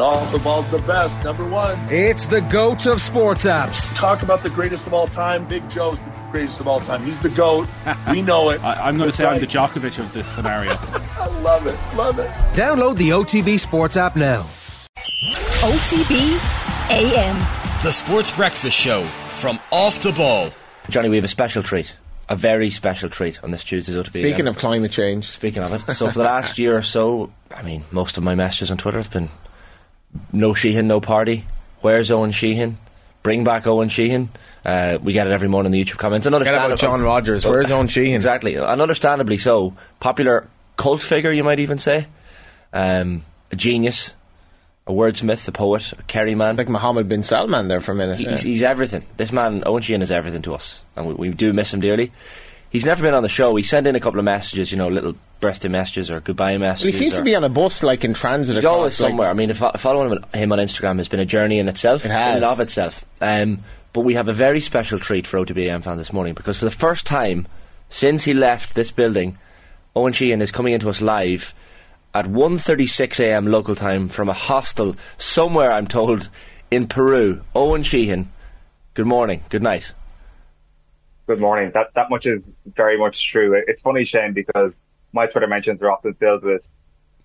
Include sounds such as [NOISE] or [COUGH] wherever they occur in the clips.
Off the ball's the best. Number one. It's the GOAT of sports apps. Talk about the greatest of all time. Big Joe's the greatest of all time. He's the GOAT. We know it. [LAUGHS] I, am going to say right. I'm the Djokovic of this scenario. [LAUGHS] I love it. Love it. Download the OTB Sports app now. OTB AM. The Sports Breakfast Show from Off the Ball. Johnny, we have a special treat. A very special treat on this Tuesday's OTB. Uh, Speaking of climate change. Speaking of it. So for the last year or so, I mean, most of my messages on Twitter have been no Sheahan, no party. Where's Eoin Sheahan? Bring back Eoin Sheahan. Uh, we get it every morning in the YouTube comments. And about John Rogers. Where's Eoin Sheahan? Exactly. And understandably so. Popular cult figure, you might even say. Um, a genius. A wordsmith, a poet, a Kerry man. Like Mohammed bin Salman there for a minute. He's, yeah. he's everything. This man, Eoin Sheahan, is everything to us. And we, we do miss him dearly. He's never been on the show. He sent in a couple of messages, you know, little birthday messages or goodbye messages. Well, he seems to be on a bus, like in transit. He's across, always like- somewhere. I mean, if, following him, him on Instagram has been a journey in itself. It has. In and of itself. Um, but we have a very special treat for OTBAM fans this morning because for the first time since he left this building, Eoin Sheahan is coming into us live at 1.36am local time from a hostel somewhere, I'm told, in Peru. Eoin Sheahan, good morning, good night. Good morning. That that much is very much true. It's funny, Shane, because my Twitter mentions are often filled with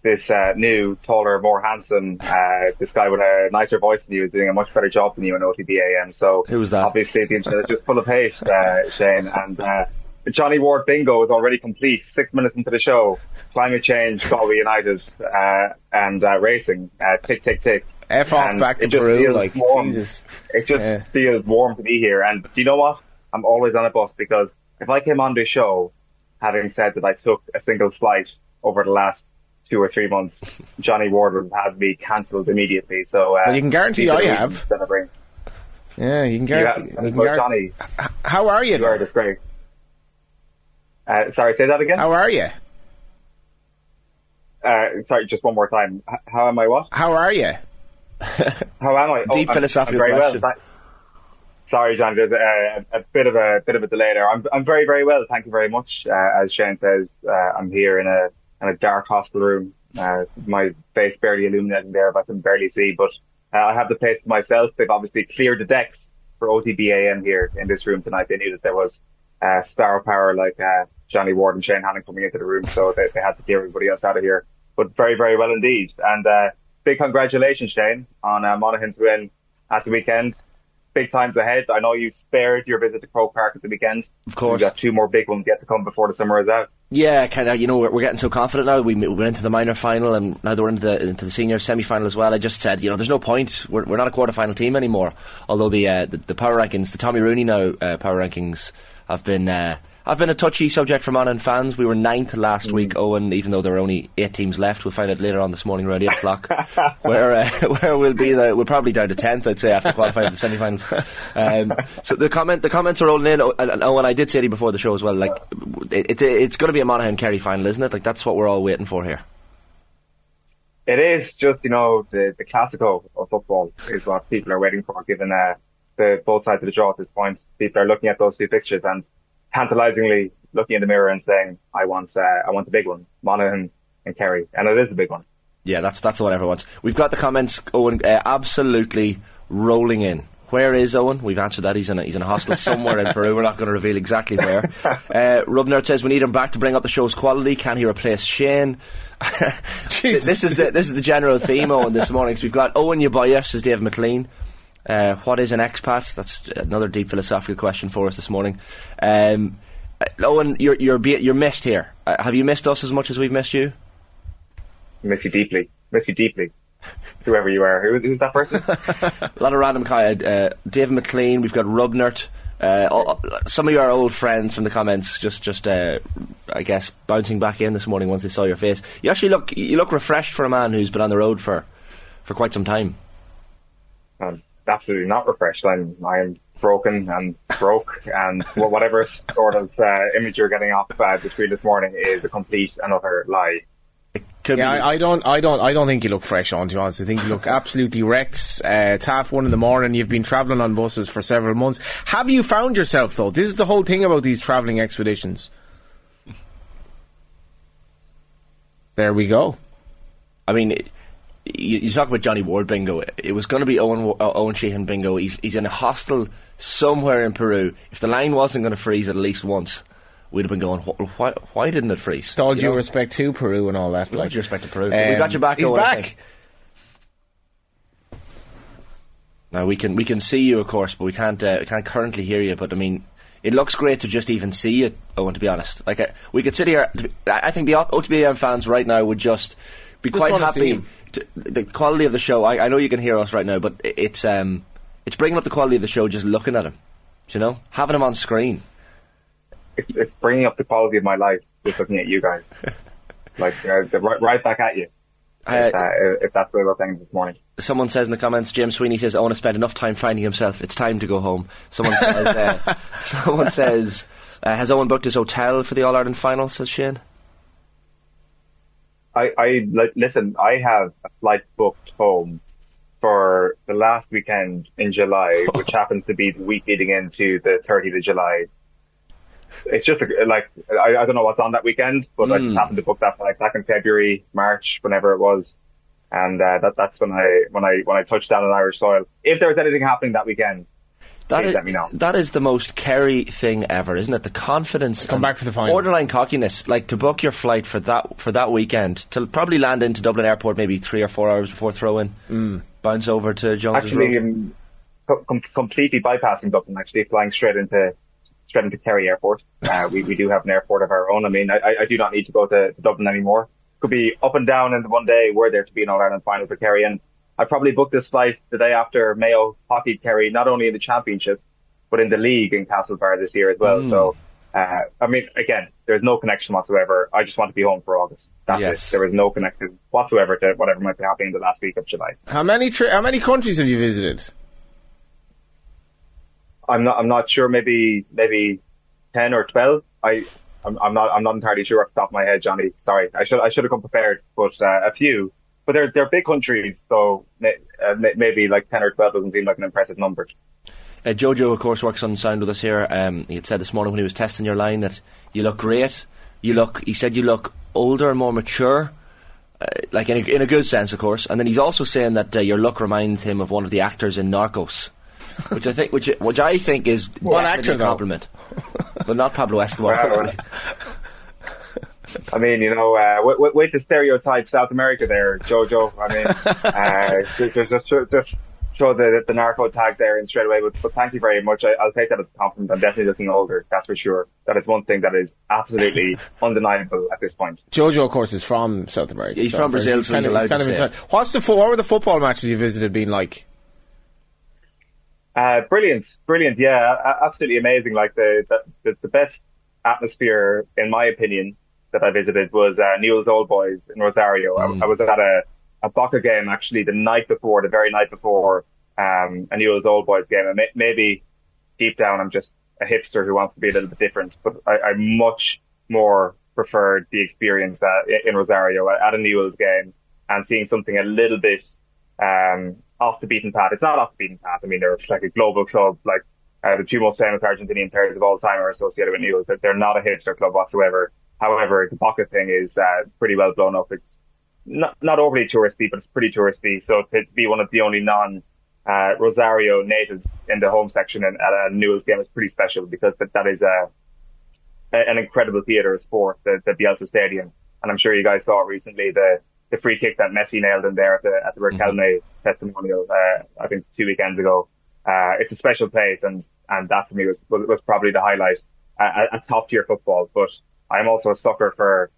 this uh, new, taller, more handsome, uh, this guy with a nicer voice than you is doing a much better job than you in OTBAM. So Who was that? obviously the internet is just full of hate, uh, Shane. And uh, the Johnny Ward bingo is already complete. Six minutes into the show, climate change, Galway United, uh, and uh, racing. Uh, tick, tick, tick. F off And back to Peru, like, warm. Jesus. It just Yeah. feels warm to be here. And do you know what? I'm always on a bus because if I came on this show having said that I took a single flight over the last two or three months, [LAUGHS] Johnny Ward would have had me cancelled immediately. So, uh, Well, you can guarantee I have. I. Yeah, you can You guarantee. have- you can guar- Johnny, How are you? you are disgrace. Uh, sorry, say that again. How are you? Uh, sorry, just one more time. H- how am I? What? How are you? How am I? Deep I'm- philosophical I'm very question. well. Sorry, John. There's a, a bit of a bit of a delay there. I'm I'm very very well. Thank you very much. Uh, as Shane says, uh, I'm here in a in a dark hostel room. Uh, my face barely illuminating there, I can barely see. But uh, I have the place to myself. They've obviously cleared the decks for OTBAM here in this room tonight. They knew that there was uh, star power like uh, Johnny Ward and Shane Hannon coming into the room, so they, they had to clear everybody else out of here. But very very well indeed. And big congratulations, Shane, on Monaghan's win at the weekend. Big times ahead. I know you spared your visit to Croke Park at the weekend. Of course. We've got two more big ones yet to come before the summer is out. Yeah, kind of. You know, we're, we're getting so confident now. We, we went into the minor final, and now we're into the into the senior semi final as well. I just said, you know, there's no point. We're, we're not a quarter final team anymore. Although the, uh, the the power rankings, the Tommy Rooney now uh, power rankings have been. Uh, have been a touchy subject for Monaghan fans. We were ninth last week, Eoin, even though there are only eight teams left. We'll find out later on this morning around 8 [LAUGHS] o'clock where uh, [LAUGHS] where we'll be. The, we're probably down to 10th, I'd say, after qualifying for the semi finals. [LAUGHS] Um, so the comment the comments are rolling in. Oh, And, and Eoin, I did say to you before the show as well, like, it, it, it's going to be a Monaghan Kerry final, isn't it? Like, that's what we're all waiting for here. It is just, you know, the, the classical of football is what people are waiting for, given uh, the both sides of the draw at this point. People are looking at those two fixtures and tantalizingly looking in the mirror and saying, I want, uh, I want the big one, Monaghan and Kerry. And it is the big one. Yeah, that's that's what everyone wants. We've got the comments, Eoin, uh, absolutely rolling in. Where is Eoin? We've answered that. He's in a, he's in a hostel somewhere in Peru. We're not going to reveal exactly where. [LAUGHS] Uh, Rubnerd says we need him back to bring up the show's quality. Can he replace Shane? [LAUGHS] this is the this is the general theme, Eoin, this morning. So we've got Eoin Yabaya, says Dave McLean. Uh, what is an expat? That's another deep philosophical question for us this morning. Um, uh, Eoin, you're you're be- you're missed here. Uh, have you missed us as much as we've missed you? Miss you deeply. Miss you deeply. Whoever you are. Who, who's that person? [LAUGHS] a lot of random guy. Uh, Dave McLean. We've got Rubnert. Uh, all, some of your old friends from the comments just, just uh, I guess, bouncing back in this morning once they saw your face. You actually look, you look refreshed for a man who's been on the road for, for quite some time. I'm absolutely not refreshed. I'm, I'm broken and broke and whatever sort of uh, image you're getting off uh, the screen this morning is a complete and utter lie. Could yeah, be- I, I don't, I don't, I don't think you look fresh on. To be honest, I think you look absolutely wrecked. Uh, it's half one in the morning. You've been travelling on buses for several months. Have you found yourself though? This is the whole thing about these travelling expeditions. There we go. I mean, it, you, you talk about Johnny Ward bingo. It was going to be Eoin uh, Eoin Sheahan bingo. He's he's in a hostel somewhere in Peru. If the line wasn't going to freeze at least once, we'd have been going. Why why didn't it freeze? All You due respect to Peru and all that. With all due respect to Peru. Um, we got your back, He's Eoin, back. Now we can we can see you, of course, but we can't uh, we can't currently hear you. But I mean, it looks great to just even see you, Eoin. To be honest, like uh, we could sit here. be- I think the OTBAM fans right now would just be Just quite wanna happy. To, the quality of the show. I, I know you can hear us right now, but it's um it's bringing up the quality of the show just looking at him. Do you know, having him on screen. It's, it's bringing up the quality of my life just looking at you guys. [LAUGHS] like uh, right, right back at you. Uh, if, uh, if that's the way we're things this morning. Someone says in the comments, James Sweeney says, Eoin has spent enough time finding himself. It's time to go home. Someone says, uh, [LAUGHS] someone says, uh, has Eoin booked his hotel for the All Ireland final? Says Shane. I, I li- listen. I have a flight booked home for the last weekend in July, [LAUGHS] which happens to be the week leading into the 30th of July. It's just a, like I, I don't know what's on that weekend, but I just happened to book that flight back in February, March, whenever it was, and uh, that that's when I when I when I touched down on Irish soil. If there was anything happening that weekend, That Please is, let me know. that is the most Kerry thing ever, isn't it? The confidence, Come back for the final. borderline cockiness, like to book your flight for that for that weekend to probably land into Dublin Airport maybe three or four hours before throw in, Mm. bounce over to Jones's actually Road. um, com- completely bypassing Dublin, actually flying straight into straight into Kerry Airport. [LAUGHS] Uh, we we do have an airport of our own. I mean, I, I- I do not need to go to, to Dublin anymore. Could be up and down in the one day. Were there to be an All Ireland final for Kerry, and I probably booked this flight the day after Mayo hockey Kerry, not only in the championship but in the league in Castlebar this year as well. So. Uh, I mean, again, there's no connection whatsoever. I just want to be home for August. That's Yes. it. There was no connection whatsoever to whatever might be happening in the last week of July. How many tri- how many countries have you visited? I'm not. I'm not sure. Maybe maybe ten or twelve. I. I'm, I'm not. I'm not entirely sure off the top of my head, Johnny. Sorry. I should. I should have come prepared. But uh, a few. But they're they're big countries, so may, uh, maybe like ten or twelve doesn't seem like an impressive number. Uh, Jojo, of course, works on sound with us here. Um, he had said this morning when he was testing your line that you look great. You look. He said you look older and more mature, uh, like in a, in a good sense, of course. And then he's also saying that uh, your look reminds him of one of the actors in Narcos, which I think, which which I think is What actor, a compliment. but not Pablo Escobar. [LAUGHS] [LAUGHS] Well, I mean, you know, uh, wait, wait, wait to stereotype South America there, Jojo. I mean, [LAUGHS] uh, just, just, just, just show the, the narco tag there and straight away. But, but thank you very much. I, I'll take that as a compliment. I'm definitely looking older. That's for sure. That is one thing that is absolutely [LAUGHS] undeniable at this point. Jojo, of course, is from South America. He's from Brazil, so he's kind of, allowed kind to of say in. What's the fo- what were the football matches you visited been like? Uh, brilliant, brilliant. Yeah, absolutely amazing. Like the, the, the best atmosphere, in my opinion, that I visited was, uh, Newell's Old Boys in Rosario. I, I was at a, a Boca game actually the night before, the very night before, um, a Newell's Old Boys game. And may, maybe deep down I'm just a hipster who wants to be a little bit different, but I, I much more preferred the experience uh, in Rosario at a Newell's game and seeing something a little bit um, off the beaten path. It's not off the beaten path. I mean, they're like a global club, like uh, the two most famous Argentinian players of all time are associated with Newell's. They're not a hipster club whatsoever. However, the Boca thing is uh, pretty well blown up. It's not not overly touristy, but it's pretty touristy. So to be one of the only non uh, Rosario natives in the home section and at a Newell's game is pretty special because that, that is a, a- an incredible theatre of sport, the, the Bielsa Stadium. And I'm sure you guys saw recently the, the free kick that Messi nailed in there at the, at the Riquelme testimonial, uh, I think two weekends ago. Uh, it's a special place and, and that for me was, was, was probably the highlight, uh, a, a top tier football. But I'm also a sucker for,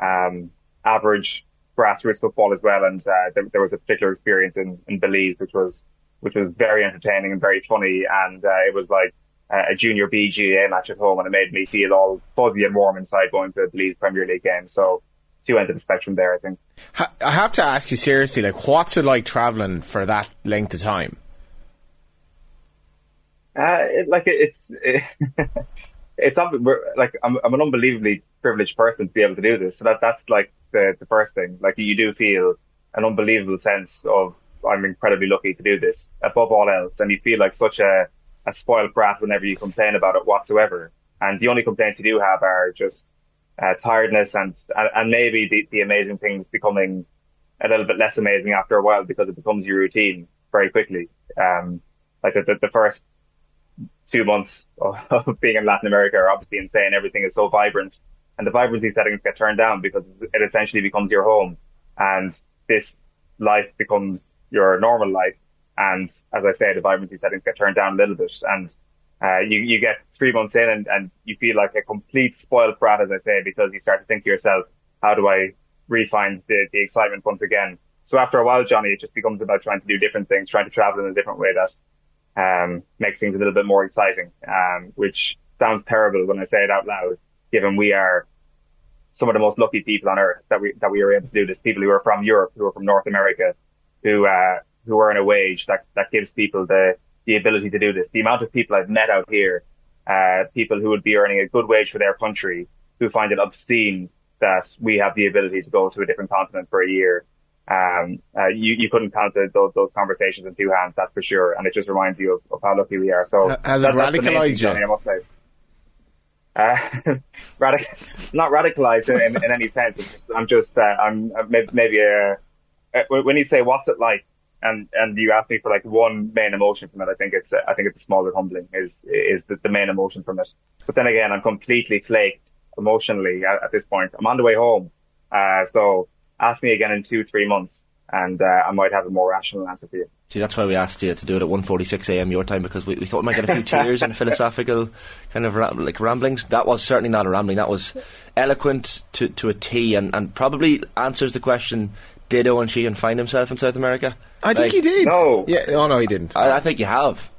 um, average grassroots football as well. And, uh, there, there was a particular experience in, in Belize, which was, which was very entertaining and very funny. And, uh, it was like, uh, a junior BGA match at home and it made me feel all fuzzy and warm inside going to the Belize Premier League game. So two ends of the spectrum there, I think. Ha- I have to ask you seriously, like, what's it like traveling for that length of time? Uh, it, like it, it's, it, [LAUGHS] it's we're, like I'm, I'm an unbelievably privileged person to be able to do this. So that, that's like the, the first thing. Like you do feel an unbelievable sense of I'm incredibly lucky to do this above all else. And you feel like such a, a spoiled brat whenever you complain about it whatsoever. And the only complaints you do have are just uh, tiredness and, and, and maybe the, the amazing things becoming a little bit less amazing after a while because it becomes your routine very quickly. Um, like the, the, the first two months [LAUGHS] of being in Latin America are obviously insane. Everything is so vibrant and the vibrancy settings get turned down because it essentially becomes your home and this life becomes your normal life. And as I say, the vibrancy settings get turned down a little bit and uh, you, you get three months in and, and you feel like a complete spoiled brat, as I say, because you start to think to yourself, how do I refine the, the excitement once again? So after a while, Johnny, it just becomes about trying to do different things, trying to travel in a different way that, um, makes things a little bit more exciting, um, which sounds terrible when I say it out loud, given we are some of the most lucky people on earth that we, that we are able to do this. People who are from Europe, who are from North America, who, uh, who earn a wage that, that gives people the, the ability to do this. The amount of people I've met out here, uh, people who would be earning a good wage for their country, who find it obscene that we have the ability to go to a different continent for a year. Um, uh, you, you couldn't count the, those, those conversations in two hands, that's for sure. And it just reminds you of, of how lucky we are. So has that, it radicalized you? I must say. Uh, [LAUGHS] radic- not radicalized in, in, in any sense. I'm just, uh, I'm maybe, maybe a, when you say what's it like, and and you ask me for like one main emotion from it, I think it's I think it's a small bit humbling is is the, the main emotion from it. But then again, I'm completely flaked emotionally at, at this point. I'm on the way home, uh, so ask me again in two three months, and uh, I might have a more rational answer for you. See, that's why we asked you to do it at 1.46 a.m. your time because we, we thought we might get a few [LAUGHS] tears and philosophical kind of ra- like ramblings. That was certainly not a rambling. That was eloquent to, to a T and, and probably answers the question did Eoin Sheahan find himself in South America? I think he did. No. Yeah. Oh no, he didn't. I, I think you have.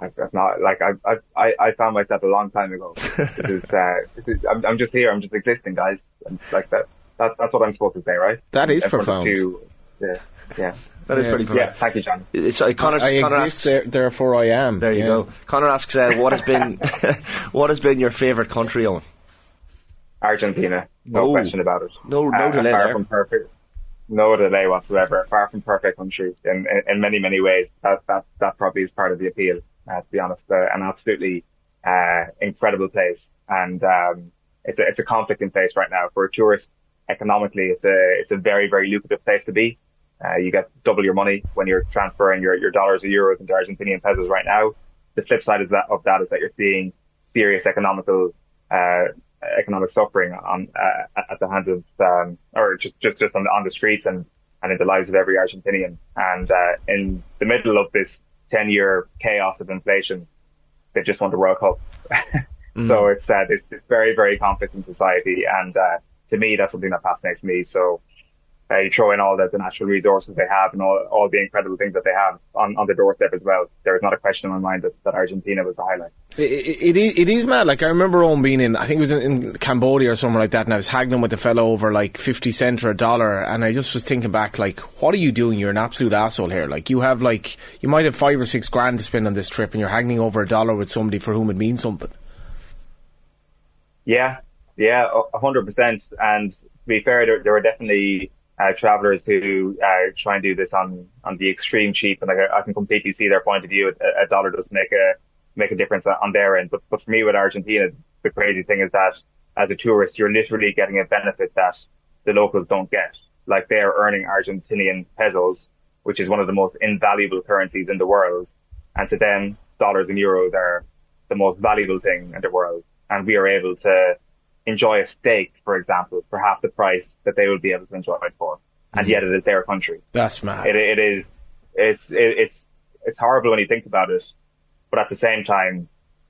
I, I've not like I, I I I found myself a long time ago. [LAUGHS] this is, uh, this is, I'm, I'm just here. I'm just existing, guys. And like that. That's that's what I'm supposed to say, right? That is In profound. two- yeah, yeah, That is Yeah. pretty profound. yeah. Thank you, John. It's, uh, Connor, I Connor exist, asks, there, therefore I am. There you Yeah. go. Connor asks, uh, what has been [LAUGHS] what has been your favourite country, Eoin? Argentina, no Oh. question about it. No- no Uh, delay Far there. from perfect, no delay whatsoever. Far from perfect country in, in, in many many ways. That that that probably is part of the appeal. Uh, to be honest, uh, an absolutely uh, incredible place, and um, it's a it's a conflicting place right now for a tourist. Economically, it's a it's a very very lucrative place to be. Uh, you get double your money when you're transferring your, your dollars or euros into Argentinian pesos right now. The flip side of that, of that is that you're seeing serious economical, uh, economic suffering on, uh, at the hands of, um, or just, just, just on, the- on the streets and, and in the lives of every Argentinian. And, uh, in the middle of this 10 year chaos of inflation, they just won the World Cup. So it's, uh, this, this very, very conflicting society. And, uh, to me, that's something that fascinates me. So, uh, you throw in all the, the natural resources they have and all, all the incredible things that they have on, on the doorstep as well. There's not a question in my mind that, that Argentina was the highlight. It, it, it, it is mad. Like I remember Eoin being in, I think it was in, in Cambodia or somewhere like that, and I was haggling with the fellow over like fifty cent or a dollar, and I just was thinking back, like, what are you doing? You're an absolute asshole here. Like you have like you might have five or six grand to spend on this trip, and you're haggling over a dollar with somebody for whom it means something. Yeah, yeah, hundred percent. And to be fair, there, there definitely uh, travelers who uh, try and do this on on the extreme cheap, and like, I, I can completely see their point of view. A, a dollar does make a make a difference on their end, but but for me with Argentina, the crazy thing is that as a tourist, you're literally getting a benefit that the locals don't get. Like they are earning Argentinian pesos, which is one of the most invaluable currencies in the world, and to them, dollars and euros are the most valuable thing in the world, and we are able to enjoy a steak, for example, for half the price that they would be able to enjoy it for. And yet it is their country. That's mad. It, it is, it's, it, it's, it's horrible when you think about it. But at the same time,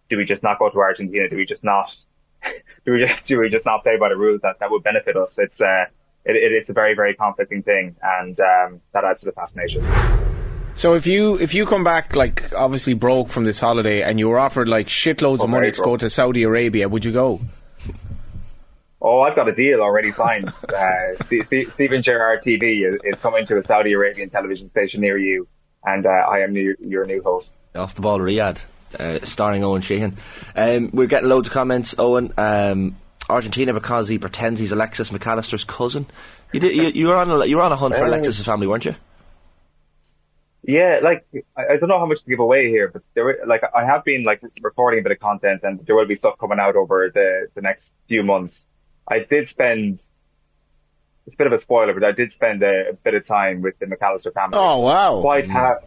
do we just not go to Argentina? Do we just not, [LAUGHS] do we just, do we just not play by the rules that, that would benefit us? It's, uh, it, it, it's a very, very conflicting thing. And, um, that adds to the fascination. So if you if you come back like obviously broke from this holiday and you were offered like shitloads Oh, of money to go to Saudi Arabia, would you go? Oh, I've got a deal already signed. [LAUGHS] uh, Ste- Ste- Steven Gerrard TV is, is coming to a Saudi Arabian television station near you. And, uh, I am new, your new host. Off the ball, Riyadh, uh, starring Eoin Sheahan. Um, we're getting loads of comments, Eoin. Um, Argentina because he pretends he's Alexis Mac Allister's cousin. You did. You, you were on. A, you were on a hunt for. Alexis's family, weren't you? Yeah, like I, I don't know how much to give away here, but there, like I have been like recording a bit of content, and there will be stuff coming out over the the next few months. I did spend it's a bit of a spoiler, but I did spend a, a bit of time with the Mac Allister family. Oh wow! Quite how,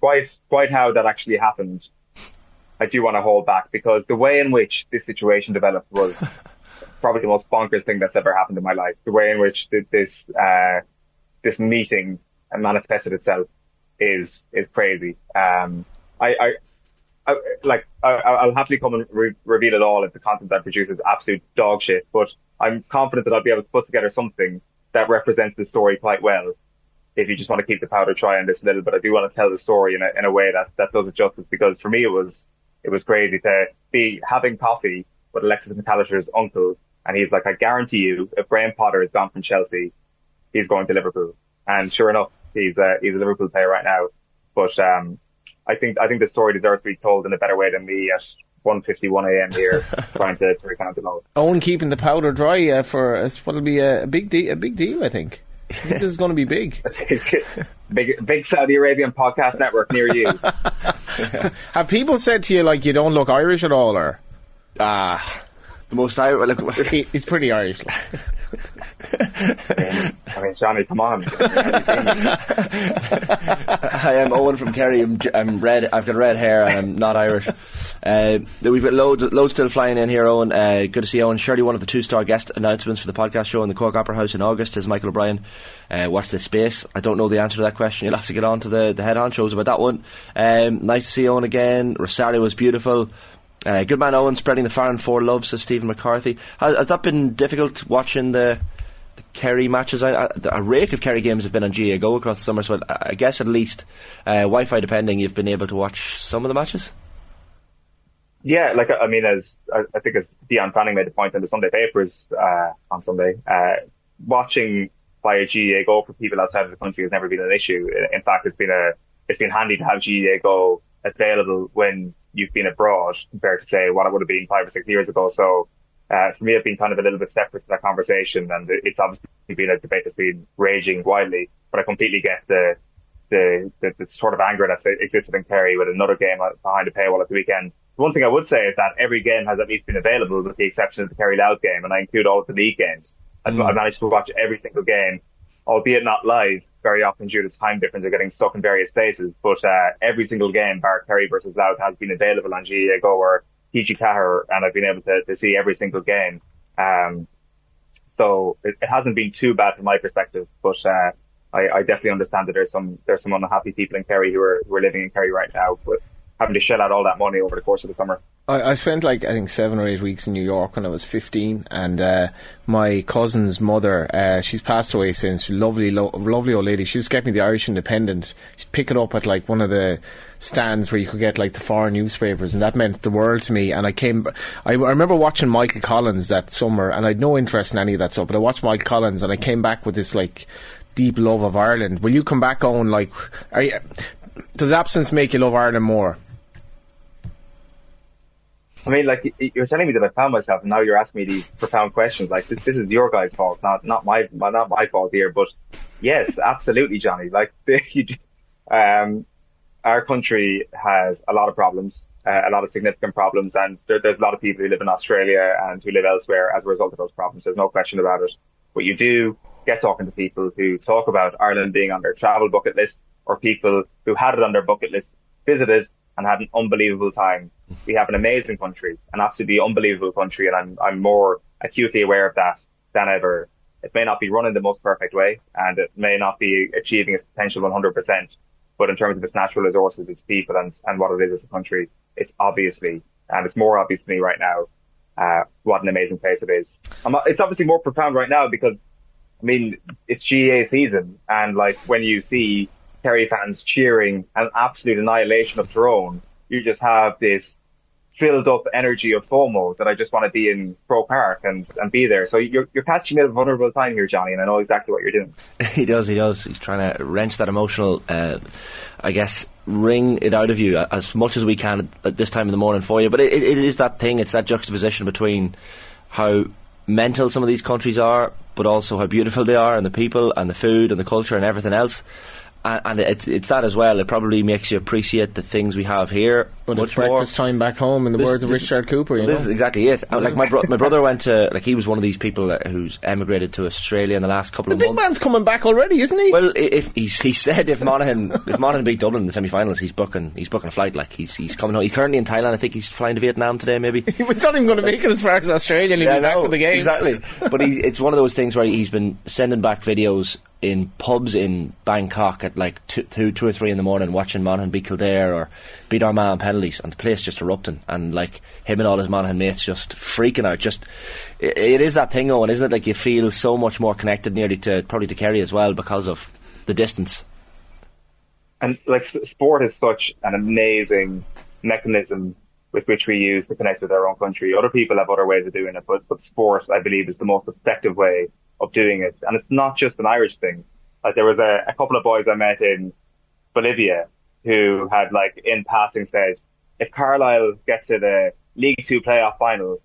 quite, quite how that actually happened. I do want to hold back because the way in which this situation developed was [LAUGHS] probably the most bonkers thing that's ever happened in my life. The way in which th- this uh, this meeting manifested itself is is crazy. Um, I, I, I like I, I'll happily come and re- reveal it all if the content I produce is absolute dog shit. But I'm confident that I'll be able to put together something that represents the story quite well. If you just want to keep the powder dry on this a little, but I do want to tell the story in a in a way that that does it justice because for me it was it was crazy to be having coffee with Alexis Mac Allister's uncle, and he's like, I guarantee you, if Graham Potter is gone from Chelsea, he's going to Liverpool. And sure enough, he's a, he's a Liverpool player right now. But, um, I think, I think the story deserves to be told in a better way than me at 1.51 a.m. here [LAUGHS] trying to, to recount it all. Eoin keeping the powder dry uh, for uh, what'll be a, a big deal. A big deal, I think. I [LAUGHS] think this is going to be big. [LAUGHS] big, big Saudi Arabian podcast network near you. Have people said to you like you don't look Irish at all, or Ah, the most Irish. Look, [LAUGHS] He- he's pretty Irish? like. I mean, Johnny, come on. I am Eoin from Kerry. I'm, j- I'm red. I've got red hair and I'm not Irish. Uh, we've got loads, loads still flying in here, Eoin. Uh, good to see Eoin. Surely one of the two-star guest announcements for the podcast show in the Cork Opera House in August is Michael O'Brien. Uh, watch this space. I don't know the answer to that question. You'll have to get on to the, the head-on shows about that one. Um, nice to see Eoin again. Rosario was beautiful. Uh, good man Eoin spreading the far and four love, says Stephen McCarthy. Has, has that been difficult watching the the Kerry matches. I, I, a rake of Kerry games have been on GAA Go across the summer, so I, I guess at least uh, Wi-Fi depending, you've been able to watch some of the matches. Yeah, like I mean, as I, think as Dion Fanning made the point in the Sunday papers uh, on Sunday, uh, watching via GAA Go for people outside of the country has never been an issue. In fact, it's been a it's been handy to have GAA Go available when you've been abroad compared to say what it would have been five or six years ago. So uh, for me, I've been kind of a little bit separate to that conversation, and it's obviously been a debate that's been raging widely. But I completely get the the, the, the sort of anger that's existed in Kerry with another game behind a paywall at the weekend. One thing I would say is that every game has at least been available with the exception of the Kerry Louth game, and I include all of the league games. I've, I've managed to watch every single game, albeit not live, very often due to time difference of getting stuck in various places. But uh, every single game, bar Kerry versus Louth, has been available on GAA Go or Cahir, and I've been able to, to see every single game. Um, so it, it hasn't been too bad from my perspective, but uh, I, I definitely understand that there's some there's some unhappy people in Kerry who are who are living in Kerry right now, but having to shell out all that money over the course of the summer. I, I spent like I think seven or eight weeks in New York when I was fifteen, and uh, my cousin's mother, uh, she's passed away since. Lovely, lo- lovely old lady. She just kept me the Irish Independent. She'd pick it up at like one of the stands where you could get like the foreign newspapers, and that meant the world to me. And I came, I, I remember watching Michael Collins that summer, and I had no interest in any of that stuff. But I watched Michael Collins, and I came back with this like deep love of Ireland. Will you come back on like? You, does absence make you love Ireland more? I mean, like you're telling me that I found myself, and now you're asking me these profound questions. Like this, this is your guys' fault, not not my not my fault here. But yes, absolutely, Johnny. Like [LAUGHS] um, our country has a lot of problems, uh, a lot of significant problems, and there, there's a lot of people who live in Australia and who live elsewhere as a result of those problems. There's no question about it. But you do get talking to people who talk about Ireland being on their travel bucket list, or people who had it on their bucket list, visited, and had an unbelievable time. We have an amazing country, an absolutely unbelievable country, and I'm I'm more acutely aware of that than ever. It may not be run in the most perfect way, and it may not be achieving its potential 100%. But in terms of its natural resources, its people, and, and what it is as a country, it's obviously, and it's more obvious to me right now, uh, what an amazing place it is. It's obviously more profound right now because, I mean, it's GAA season, and like when you see Kerry fans cheering an absolute annihilation of Tyrone, you just have this filled up energy of FOMO that I just want to be in Croke Park and, and be there. So you're, you're catching me at a vulnerable time here, Johnny, and I know exactly what you're doing. [LAUGHS] he does, he does. He's trying to wrench that emotional, uh, I guess, wring it out of you as much as we can at, at this time in the morning for you. But it, it is that thing, it's that juxtaposition between how mental some of these countries are, but also how beautiful they are, and the people, and the food, and the culture, and everything else. And, and it's it's that as well. It probably makes you appreciate the things we have here But much it's more. breakfast time back home, in the This- words of this- Richard Cooper. You this know? is exactly it. Uh, Like my bro- my brother went to like he was one of these people who's emigrated to Australia in the last couple the of big months. man's coming back already, isn't he? Well, if he's, he said if Monaghan if Monaghan beat Dublin in the semi-finals, he's booking he's booking a flight. Like he's he's coming home. He's currently in Thailand. I think he's flying to Vietnam today, maybe. [LAUGHS] he was not even going to make it as far as Australia he'll be back no, for the game. Exactly. but he's, it's one of those things where he's been sending back videos in pubs in Bangkok at like two, two, two or three in the morning, watching Monaghan beat Kildare or beat Armagh on penalties, and the place just erupting, and like him and all his Monaghan mates just freaking out. Just it, it is that thing, Eoin, isn't it? Like you feel so much more connected, nearly to probably to Kerry as well because of the distance. and like sport is such an amazing mechanism with which we use to connect with our own country. Other people have other ways of doing it, but, but sport, I believe, is the most effective way of doing it. And it's not just an Irish thing. Like there was a, a couple of boys I met in Bolivia who had like in passing said, if Carlisle get to the League Two playoff final,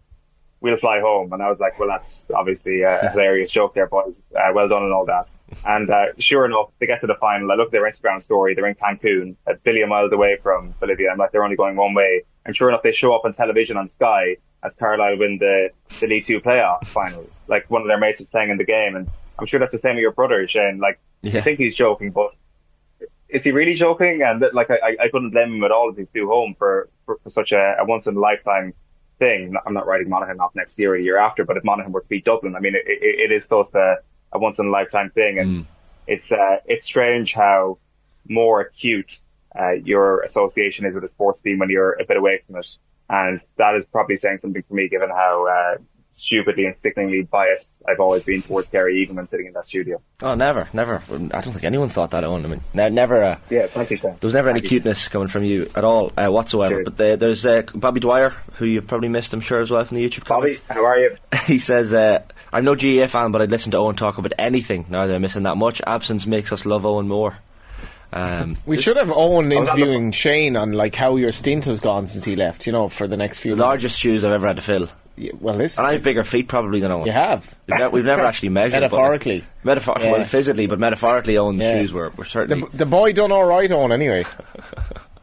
we'll fly home. And I was like, well, that's obviously a [LAUGHS] hilarious joke there, boys. Uh, well done and all that. And uh, sure enough, they get to the final. I look at their Instagram story. They're in Cancun, a billion miles away from Bolivia. I'm like, they're only going one way. And sure enough, they show up on television on Sky as Carlisle win the, the League Two playoff final. Like one of their mates is playing in the game. And I'm sure that's the same with your brother, Shane. Like, Yeah. I think he's joking, but is he really joking? And like, I, I- couldn't blame him at all if he flew home for, for, for such a, a once in a lifetime thing. I'm not writing Monaghan off next year or year after, but if Monaghan were to beat Dublin, I mean, it, it, it is close to a once in a lifetime thing. And it's, uh, it's strange how more acute, uh, your association is with a sports team when you're a bit away from it. And that is probably saying something for me, given how, uh, stupidly and sickeningly biased I've always been towards Kerry, even when sitting in that studio. Oh, never, never. I don't think anyone thought that, Eoin. I mean, ne- never. Uh, Yeah, thank you. There was never any Thank you. cuteness coming from you at all uh, whatsoever. But the, there's uh, Bobby Dwyer, who you've probably missed, I'm sure, as well from the YouTube Bobby, how are you? [LAUGHS] he says, uh, "I'm no GAA fan, but I'd listen to Eoin talk about anything now that I'm missing that much. Absence makes us love Eoin more." Um, We should have Eoin was the- interviewing Shane on like how your stint has gone since he left. You know, for the next few. the largest shoes I've ever had to fill, Yeah, well, this. and I have bigger feet probably than Eoin. You have. We've, ne- we've never actually measured, but, like, Metaphorically. metaphor- Yeah. well, physically, but metaphorically, Eoin's Yeah. shoes were, were certainly. The, the boy done all right, Eoin. Anyway, [LAUGHS]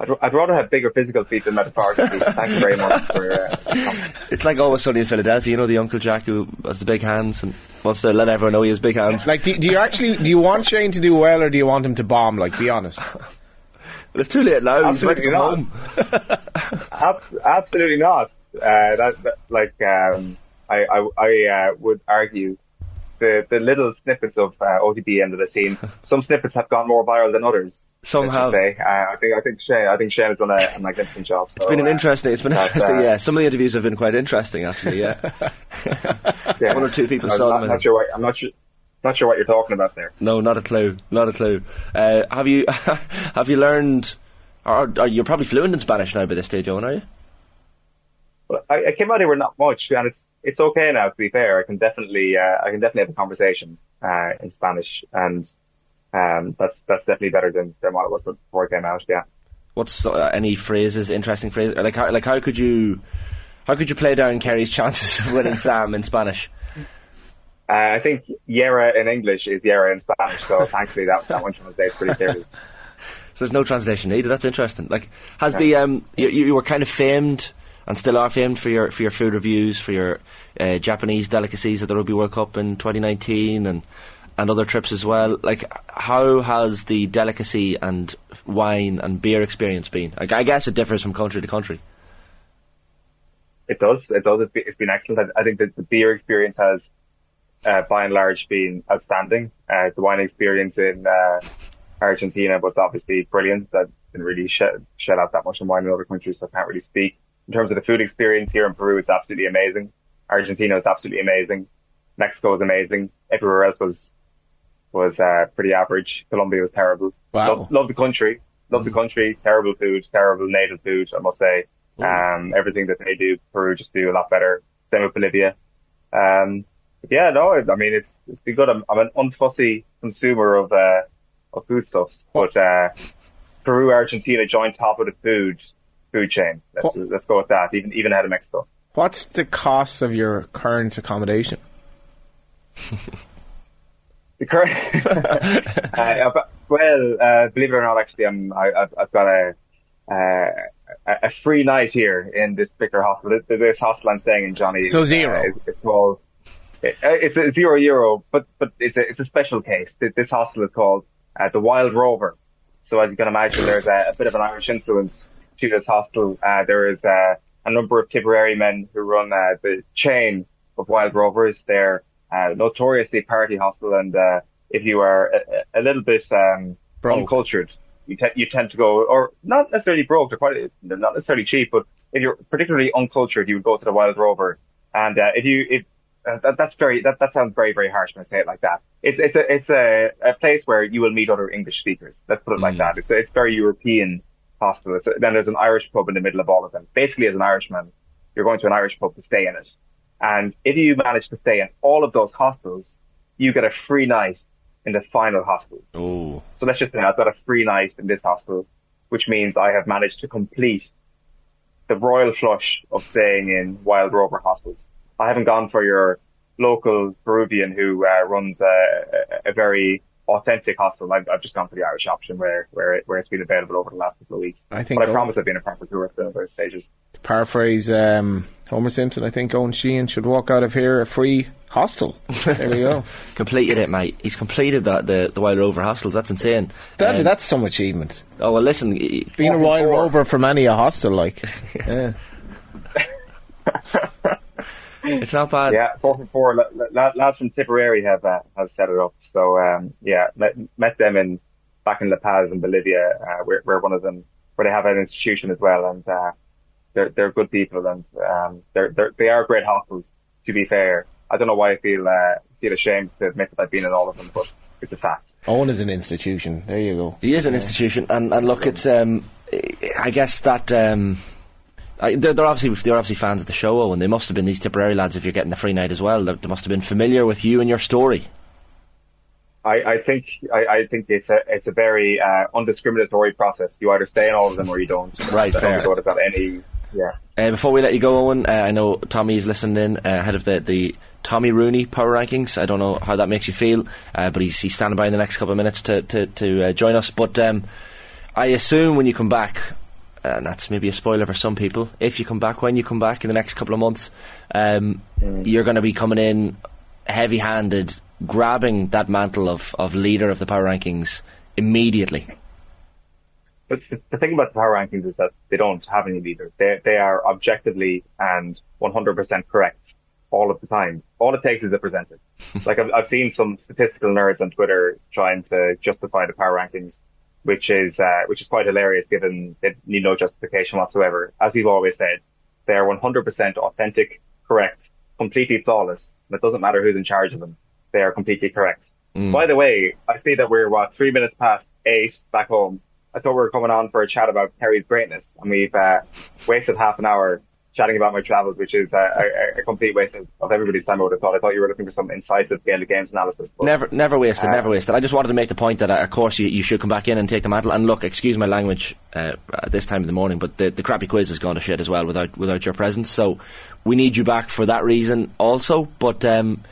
I'd, I'd rather have bigger physical feet than metaphorical feet. Thank you very much for uh, comment. [LAUGHS] It's like always sunny in Philadelphia. You know the Uncle Jack who has the big hands and wants to let everyone know he has big hands. like, do, do you actually do you want Shane to do well, or do you want him to bomb? Like, be honest. [LAUGHS] But it's too late now. He's about to Absolutely come not. [LAUGHS] home. Ab- absolutely not. Uh, that, that like um, I I, I uh, would argue the the little snippets of uh, OTB end of the scene. [LAUGHS] Some snippets have gone more viral than others. Some have. Uh, I think I think Shane I think Shane has done a, a magnificent job. It's been an interesting. It's been interesting. yeah, some of the interviews have been quite interesting, actually. Yeah, [LAUGHS] [LAUGHS] yeah. one or two people saw not, them. Not sure. What, I'm not sure. Not sure what you're talking about there. No, not a clue. Not a clue. Uh, have you have you learned? Or, or you're probably fluent in Spanish now by this stage, Eoin, are you? But I, I came out here with not much, and it's it's okay now. To be fair, I can definitely uh, I can definitely have a conversation uh, in Spanish, and um, that's that's definitely better than, than what it was before I came out. Yeah. What's uh, any phrases, interesting phrases? Like how, like how could you how could you play down Kerry's chances of winning Sam in Spanish? Uh, I think Yera in English is Yera in Spanish, so thankfully that that one translates pretty clearly. [LAUGHS] So there's no translation needed. That's interesting. Like, has the um, you, you were kind of famed and still are famed for your for your food reviews, for your uh, Japanese delicacies at the Rugby World Cup in 2019, and and other trips as well. Like, how has the delicacy and wine and beer experience been? Like, I guess it differs from country to country. It does. It does. It's been, excellent. I, I think that the beer experience has, uh, by and large, been outstanding. Uh, the wine experience in uh, Argentina was obviously brilliant. I didn't really shed out that much on wine in other countries, so I can't really speak. In terms of the food experience here in Peru, it's absolutely amazing. Argentina is absolutely amazing. Mexico is amazing. Everywhere else was was uh, pretty average. Colombia was terrible. Wow. Love, love the country. Love the country. Terrible food. Terrible native food. I must say. Um, everything that they do, Peru just do a lot better. Same with Bolivia. Um, but yeah, no, I mean, it's, it's been good. I'm, I'm an unfussy consumer of, uh, of foodstuffs, but, uh, Peru, Argentina joint top of the food, food chain. Let's, What- let's go with that. Even, even ahead of Mexico. What's the cost of your current accommodation? The current, [LAUGHS] uh, Well, uh, believe it or not, actually, I'm, I, have I've got a, uh, a free night here in this bigger hostel. This hostel I'm staying in, Johnny. So zero. Uh, it's called. Uh, it's a zero euro, but but it's a it's a special case. This hostel is called uh, the Wild Rover. So as you can imagine, there's a, a bit of an Irish influence to this hostel. Uh, there is uh, a number of Tipperary men who run uh, the chain of Wild Rovers. They're uh, notoriously party hostel, and uh, if you are a, a little bit um, uncultured, you, te- you tend to go, or not necessarily broke. They're quite they're not necessarily cheap, but if you're particularly uncultured, you would go to the Wild Rover. And uh, if you if uh, that, that's very that, that sounds very very harsh when I say it like that. It's it's a it's a, a place where you will meet other English speakers. Let's put it mm. like that. It's it's very European hostel. It's, then there's an Irish pub in the middle of all of them. Basically, as an Irishman, you're going to an Irish pub to stay in it. And if you manage to stay in all of those hostels, you get a free night in the final hostel. Oh. So let's just say I've got a free night in this hostel, which means I have managed to complete the royal flush of staying in Wild Rover hostels. I haven't gone for your local Peruvian who uh, runs a, a, a, very authentic hostel. I've, I've, just gone for the Irish option where where, it, where it's been available over the last couple of weeks. I think. But I promise I've been a proper tourist in those stages. To paraphrase um, Homer Simpson, I think Eoin Sheahan should walk out of here a free hostel. There we go. [LAUGHS] completed it, mate. He's completed that the the Wild Rover hostels. That's insane. That, um, that's some achievement. Oh well, listen. Being a Wild Rover from any a hostel, like. [LAUGHS] yeah. [LAUGHS] it's not bad. Yeah, four for four. Lads from Tipperary have uh, have set it up. So um, yeah, met, met them in back in La Paz in Bolivia, uh, where, where one of them where they have an institution as well, and uh, they're they're good people and um, they're, they're they are great hostels. To be fair, I don't know why I feel uh, feel ashamed to admit that I've been in all of them, but it's a fact. Eoin is an institution. There you go. He is an yeah. institution, and and look, it's um, I guess that um uh, they're, they're, obviously they're obviously fans of the show, and they must have been these Tipperary lads. If you're getting the free night as well, they must have been familiar with you and your story. I, I think I, I, think it's a it's a very uh, undiscriminatory process. You either stay in all of them or you don't. [LAUGHS] Right, I fair. don't got any. Yeah. Uh, before we let you go, Eoin, uh, I know Tommy is listening in uh, ahead of the, the Tommy Rooney power rankings. I don't know how that makes you feel, uh, but he's, he's standing by in the next couple of minutes to to, to uh, join us. But um, I assume when you come back, and that's maybe a spoiler for some people. If you come back, when you come back in the next couple of months, um, mm. you're going to be coming in heavy-handed, grabbing that mantle of, of leader of the power rankings immediately. But the thing about the power rankings is that they don't have any leaders. They they are objectively and 100% correct all of the time. All it takes is a presenter. [LAUGHS] like I've, I've seen some statistical nerds on Twitter trying to justify the power rankings which is uh, which is quite hilarious given they need no justification whatsoever. As we've always said, they are 100% authentic, correct, completely flawless. It doesn't matter who's in charge of them; they are completely correct. Mm. By the way, I see that we're what three minutes past eight back home. I thought we were coming on for a chat about Kerry's greatness, and we've uh, wasted half an hour chatting about my travels, which is a, a, a complete waste of, of, everybody's time. I would have thought. I thought you were looking for some incisive game of games analysis. But, never, never wasted, uh, never wasted. I just wanted to make the point that, uh, of course, you, you should come back in and take the mantle. And look, excuse my language uh, at this time of the morning, but the, the crappy quiz has gone to shit as well without without your presence. So we need you back for that reason also. But um,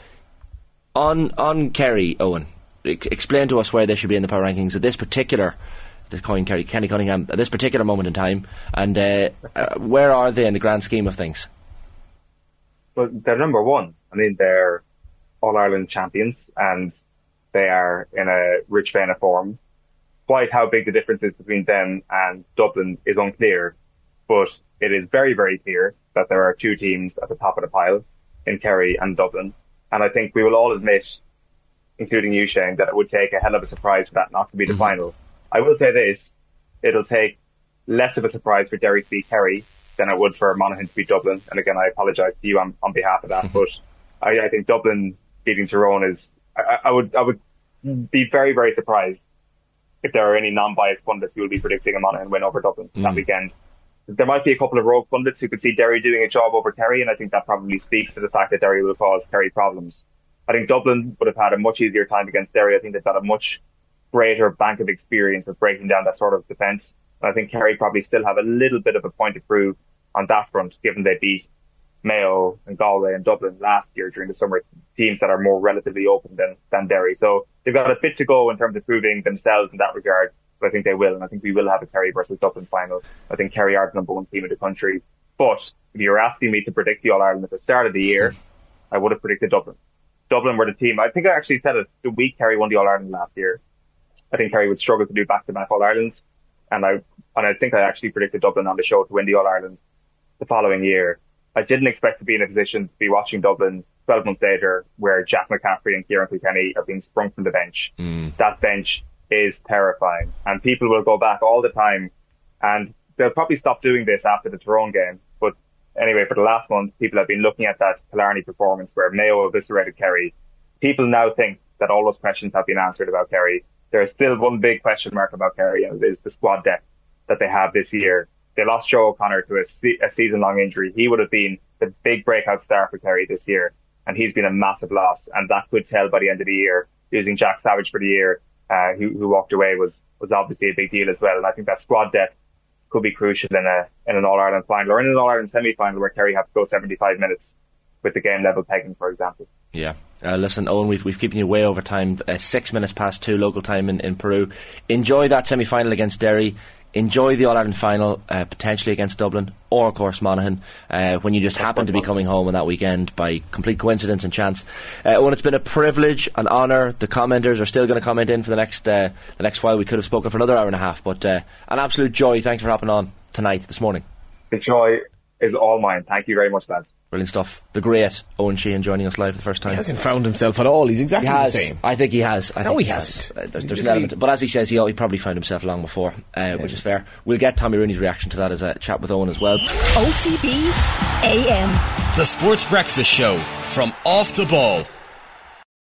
on on Kerry, Eoin, ex- explain to us where they should be in the power rankings at this particular the coin Kerry, Kenny Cunningham at this particular moment in time, and uh, uh, where are they in the grand scheme of things? Well, they're number one. I mean, they're All Ireland champions, and they are in a rich vein of form. Quite how big the difference is between them and Dublin is unclear, but it is very, very clear that there are two teams at the top of the pile in Kerry and Dublin. And I think we will all admit, including you, Shane, that it would take a hell of a surprise for that not to be the mm-hmm. final. I will say this, it'll take less of a surprise for Derry to beat Kerry than it would for Monaghan to beat Dublin. And again, I apologise to you on, on behalf of that, mm-hmm. but I, I, think Dublin beating Tyrone is, I, I, would, I would be very, very surprised if there are any non-biased pundits who will be predicting a Monaghan win over Dublin mm. that weekend. There might be a couple of rogue pundits who could see Derry doing a job over Kerry, and I think that probably speaks to the fact that Derry will cause Kerry problems. I think Dublin would have had a much easier time against Derry. I think they've got a much greater bank of experience of breaking down that sort of defence. I think Kerry probably still have a little bit of a point to prove on that front, given they beat Mayo and Galway and Dublin last year during the summer, teams that are more relatively open than, than Derry. So they've got a bit to go in terms of proving themselves in that regard. But I think they will, and I think we will have a Kerry versus Dublin final. I think Kerry are the number one team in the country. But if you're asking me to predict the All Ireland at the start of the year, I would have predicted Dublin. Dublin were the team. I think I actually said it the week Kerry won the All Ireland last year. I think Kerry would struggle to do back to back All Irelands. And I, and I think I actually predicted Dublin on the show to win the All Ireland the following year. I didn't expect to be in a position to be watching Dublin 12 months later where Jack McCaffrey and Ciarán Kilkenny are being sprung from the bench. Mm. That bench is terrifying and people will go back all the time and they'll probably stop doing this after the Tyrone game. But anyway, for the last month, people have been looking at that Killarney performance where Mayo eviscerated Kerry. People now think that all those questions have been answered about Kerry. There's still one big question mark about Kerry and is the squad depth that they have this year. They lost Joe O'Connor to a, se- a season long injury. He would have been the big breakout star for Kerry this year and he's been a massive loss and that could tell by the end of the year. Losing Jack Savage for the year, uh, who, who walked away was, was obviously a big deal as well. And I think that squad depth could be crucial in a, in an All Ireland final or in an All Ireland semi final where Kerry have to go 75 minutes with the game level pegging, for example. Yeah. Uh, listen, Eoin, we've, we've keeping you way over time. Uh, six minutes past two local time in, in Peru. Enjoy that semi final against Derry. Enjoy the All Ireland final, uh, potentially against Dublin, or of course Monaghan, uh, when you just happen to be coming home on that weekend by complete coincidence and chance. Uh, Eoin, it's been a privilege, an honour. The commenters are still going to comment in for the next uh, the next while. We could have spoken for another hour and a half, but an absolute joy. Thanks for hopping on tonight, this morning. The joy is all mine. Thank you very much, lads. Brilliant stuff. The great Eoin Sheahan joining us live for the first time. He hasn't found himself at all. He's exactly He has. the same. I think he has. I No, think he has. hasn't. Uh, there's, He there's an element, but as he says, he, he probably found himself long before, uh, which is fair. We'll get Tommy Rooney's reaction to that as a chat with Eoin as well. OTB AM. The Sports Breakfast Show from Off the Ball.